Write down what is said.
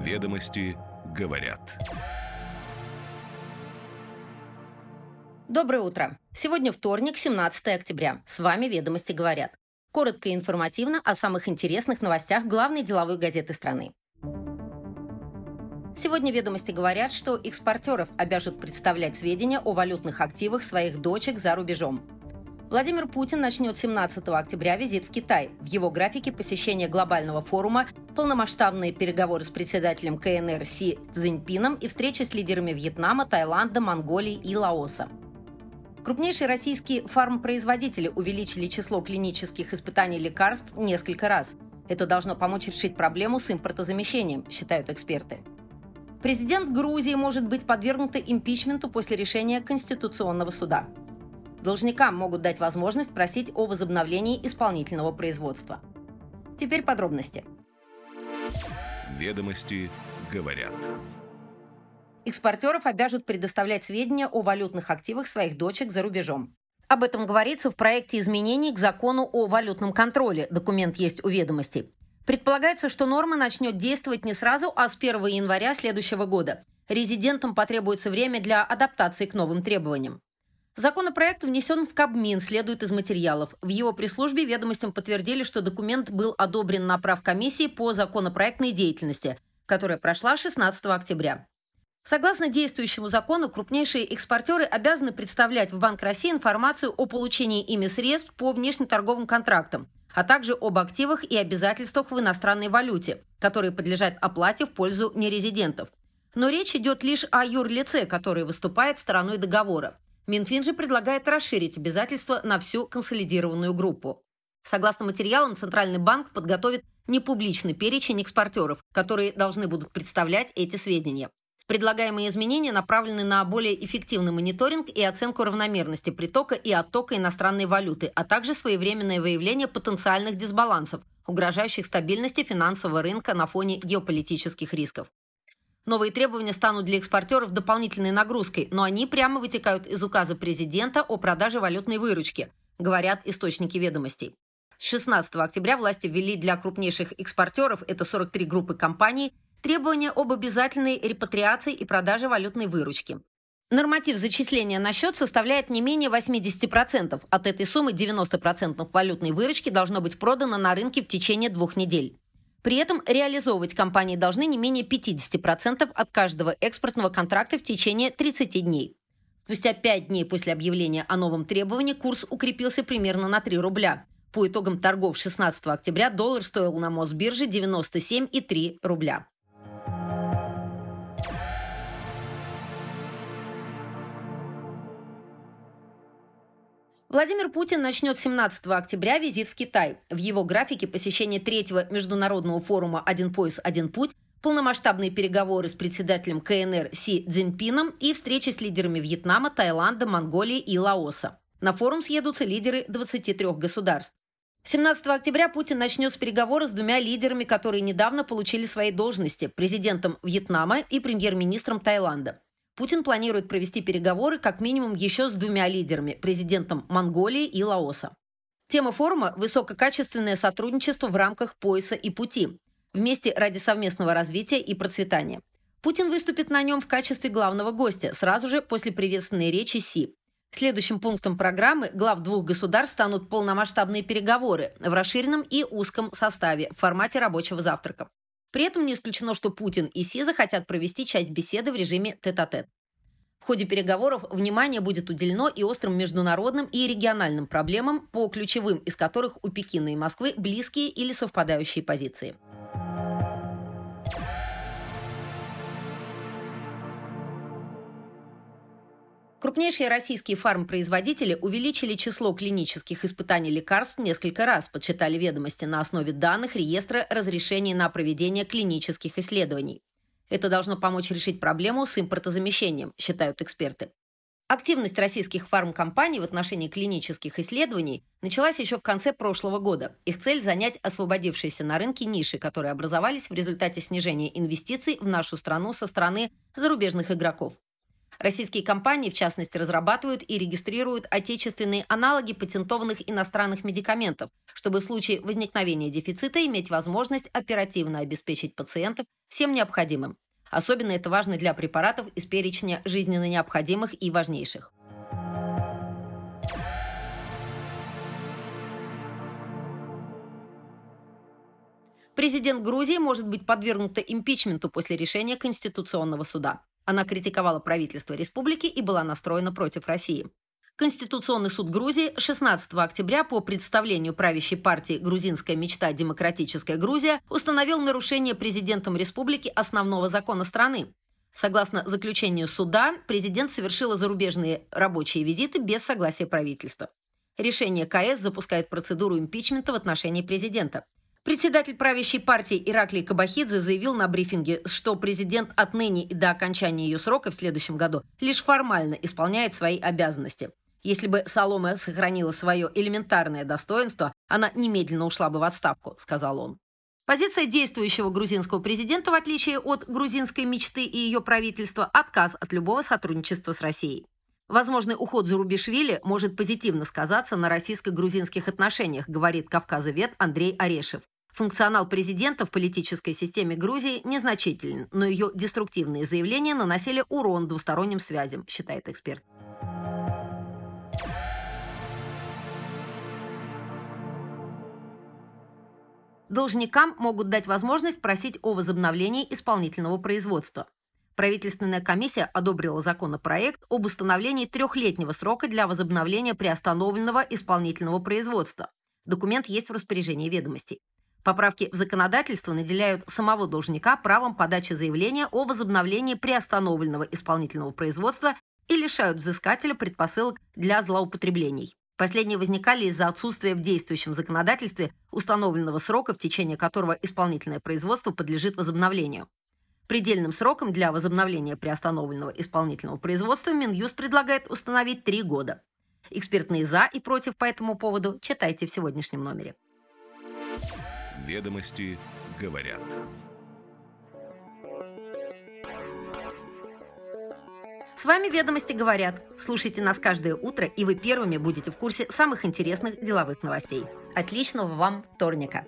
Ведомости говорят. Доброе утро. Сегодня вторник, 17 октября. С вами «Ведомости говорят». Коротко и информативно о самых интересных новостях главной деловой газеты страны. Сегодня ведомости говорят, что экспортеров обяжут представлять сведения о валютных активах своих дочек за рубежом. Владимир Путин начнет 17 октября визит в Китай. В его графике посещение глобального форума, полномасштабные переговоры с председателем КНР Си Цзиньпином и встречи с лидерами Вьетнама, Таиланда, Монголии и Лаоса. Крупнейшие российские фармпроизводители увеличили число клинических испытаний лекарств несколько раз. Это должно помочь решить проблему с импортозамещением, считают эксперты. Президент Грузии может быть подвергнут импичменту после решения Конституционного суда. Должникам могут дать возможность просить о возобновлении исполнительного производства. Теперь подробности. Ведомости говорят. Экспортеров обяжут предоставлять сведения о валютных активах своих дочек за рубежом. Об этом говорится в проекте изменений к закону о валютном контроле. Документ есть у ведомостей. Предполагается, что норма начнет действовать не сразу, а с 1 января следующего года. Резидентам потребуется время для адаптации к новым требованиям. Законопроект внесен в Кабмин, следует из материалов. В его пресс-службе ведомостям подтвердили, что документ был одобрен на правкомиссии по законопроектной деятельности, которая прошла 16 октября. Согласно действующему закону, крупнейшие экспортеры обязаны представлять в Банк России информацию о получении ими средств по внешнеторговым контрактам, а также об активах и обязательствах в иностранной валюте, которые подлежат оплате в пользу нерезидентов. Но речь идет лишь о юрлице, который выступает стороной договора. Минфин же предлагает расширить обязательства на всю консолидированную группу. Согласно материалам, Центральный банк подготовит непубличный перечень экспортеров, которые должны будут представлять эти сведения. Предлагаемые изменения направлены на более эффективный мониторинг и оценку равномерности притока и оттока иностранной валюты, а также своевременное выявление потенциальных дисбалансов, угрожающих стабильности финансового рынка на фоне геополитических рисков. Новые требования станут для экспортеров дополнительной нагрузкой, но они прямо вытекают из указа президента о продаже валютной выручки, говорят источники ведомостей. С 16 октября власти ввели для крупнейших экспортеров, это 43 группы компаний, требования об обязательной репатриации и продаже валютной выручки. Норматив зачисления на счет составляет не менее 80%. От этой суммы 90% валютной выручки должно быть продано на рынке в течение двух недель. При этом реализовывать компании должны не менее 50% от каждого экспортного контракта в течение 30 дней. Спустя 5 дней после объявления о новом требовании курс укрепился примерно на 3 рубля. По итогам торгов 16 октября доллар стоил на Мосбирже 97,3 рубля. Владимир Путин начнет 17 октября визит в Китай. В его графике посещение третьего международного форума «Один пояс, один путь», полномасштабные переговоры с председателем КНР Си Цзиньпином и встречи с лидерами Вьетнама, Таиланда, Монголии и Лаоса. На форум съедутся лидеры 23 государств. 17 октября Путин начнет с переговоров с двумя лидерами, которые недавно получили свои должности – президентом Вьетнама и премьер-министром Таиланда. Путин планирует провести переговоры как минимум еще с двумя лидерами – президентом Монголии и Лаоса. Тема форума – высококачественное сотрудничество в рамках пояса и пути, вместе ради совместного развития и процветания. Путин выступит на нем в качестве главного гостя, сразу же после приветственной речи Си. Следующим пунктом программы глав двух государств станут полномасштабные переговоры в расширенном и узком составе в формате рабочего завтрака. При этом не исключено, что Путин и Си захотят провести часть беседы в режиме тет-а-тет. -тет. В ходе переговоров внимание будет уделено и острым международным и региональным проблемам, по ключевым из которых у Пекина и Москвы близкие или совпадающие позиции. Крупнейшие российские фармпроизводители увеличили число клинических испытаний лекарств несколько раз, подсчитали ведомости на основе данных реестра разрешений на проведение клинических исследований. Это должно помочь решить проблему с импортозамещением, считают эксперты. Активность российских фармкомпаний в отношении клинических исследований началась еще в конце прошлого года. Их цель – занять освободившиеся на рынке ниши, которые образовались в результате снижения инвестиций в нашу страну со стороны зарубежных игроков. Российские компании, в частности, разрабатывают и регистрируют отечественные аналоги патентованных иностранных медикаментов, чтобы в случае возникновения дефицита иметь возможность оперативно обеспечить пациентов всем необходимым. Особенно это важно для препаратов из перечня жизненно необходимых и важнейших. Президент Грузии может быть подвергнута импичменту после решения Конституционного суда. Она критиковала правительство республики и была настроена против России. Конституционный суд Грузии 16 октября по представлению правящей партии «Грузинская мечта. Демократическая Грузия» установил нарушение президентом республики основного закона страны. Согласно заключению суда, президент совершила зарубежные рабочие визиты без согласия правительства. Решение КС запускает процедуру импичмента в отношении президента. Председатель правящей партии Ираклий Кабахидзе заявил на брифинге, что президент отныне и до окончания ее срока в следующем году лишь формально исполняет свои обязанности. Если бы Солома сохранила свое элементарное достоинство, она немедленно ушла бы в отставку, сказал он. Позиция действующего грузинского президента, в отличие от грузинской мечты и ее правительства, отказ от любого сотрудничества с Россией. Возможный уход Зарубишвили может позитивно сказаться на российско-грузинских отношениях, говорит кавказовед Андрей Орешев. Функционал президента в политической системе Грузии незначителен, но ее деструктивные заявления наносили урон двусторонним связям, считает эксперт. Должникам могут дать возможность просить о возобновлении исполнительного производства. Правительственная комиссия одобрила законопроект об установлении трехлетнего срока для возобновления приостановленного исполнительного производства. Документ есть в распоряжении ведомостей. Поправки в законодательство наделяют самого должника правом подачи заявления о возобновлении приостановленного исполнительного производства и лишают взыскателя предпосылок для злоупотреблений. Последние возникали из-за отсутствия в действующем законодательстве установленного срока, в течение которого исполнительное производство подлежит возобновлению. Предельным сроком для возобновления приостановленного исполнительного производства Минюст предлагает установить три года. Экспертные «за» и «против» по этому поводу читайте в сегодняшнем номере. Ведомости говорят. С вами «Ведомости говорят». Слушайте нас каждое утро, и вы первыми будете в курсе самых интересных деловых новостей. Отличного вам вторника!